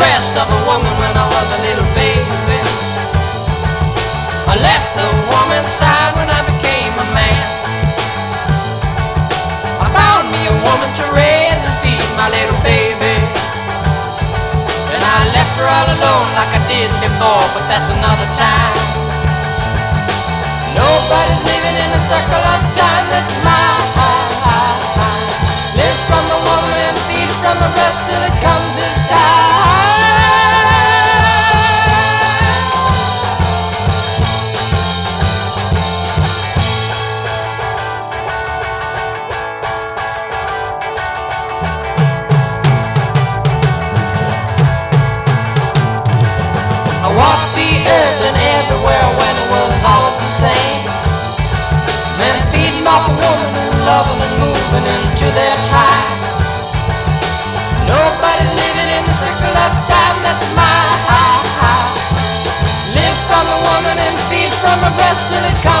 breast of a woman when I was a little baby. I left the woman's side when I became a man. I found me a woman to raise and feed my little baby. And I left her all alone like I did before, but that's another time. Nobody's living in a circle of time that's mine. Live from the woman and feed from the breast till it comes his time. And everywhere when it was always the same. Men feeding off a woman and loving and moving into their time. Nobody's living in the circle of time that's mine. Live from the woman and feed from her breast till it comes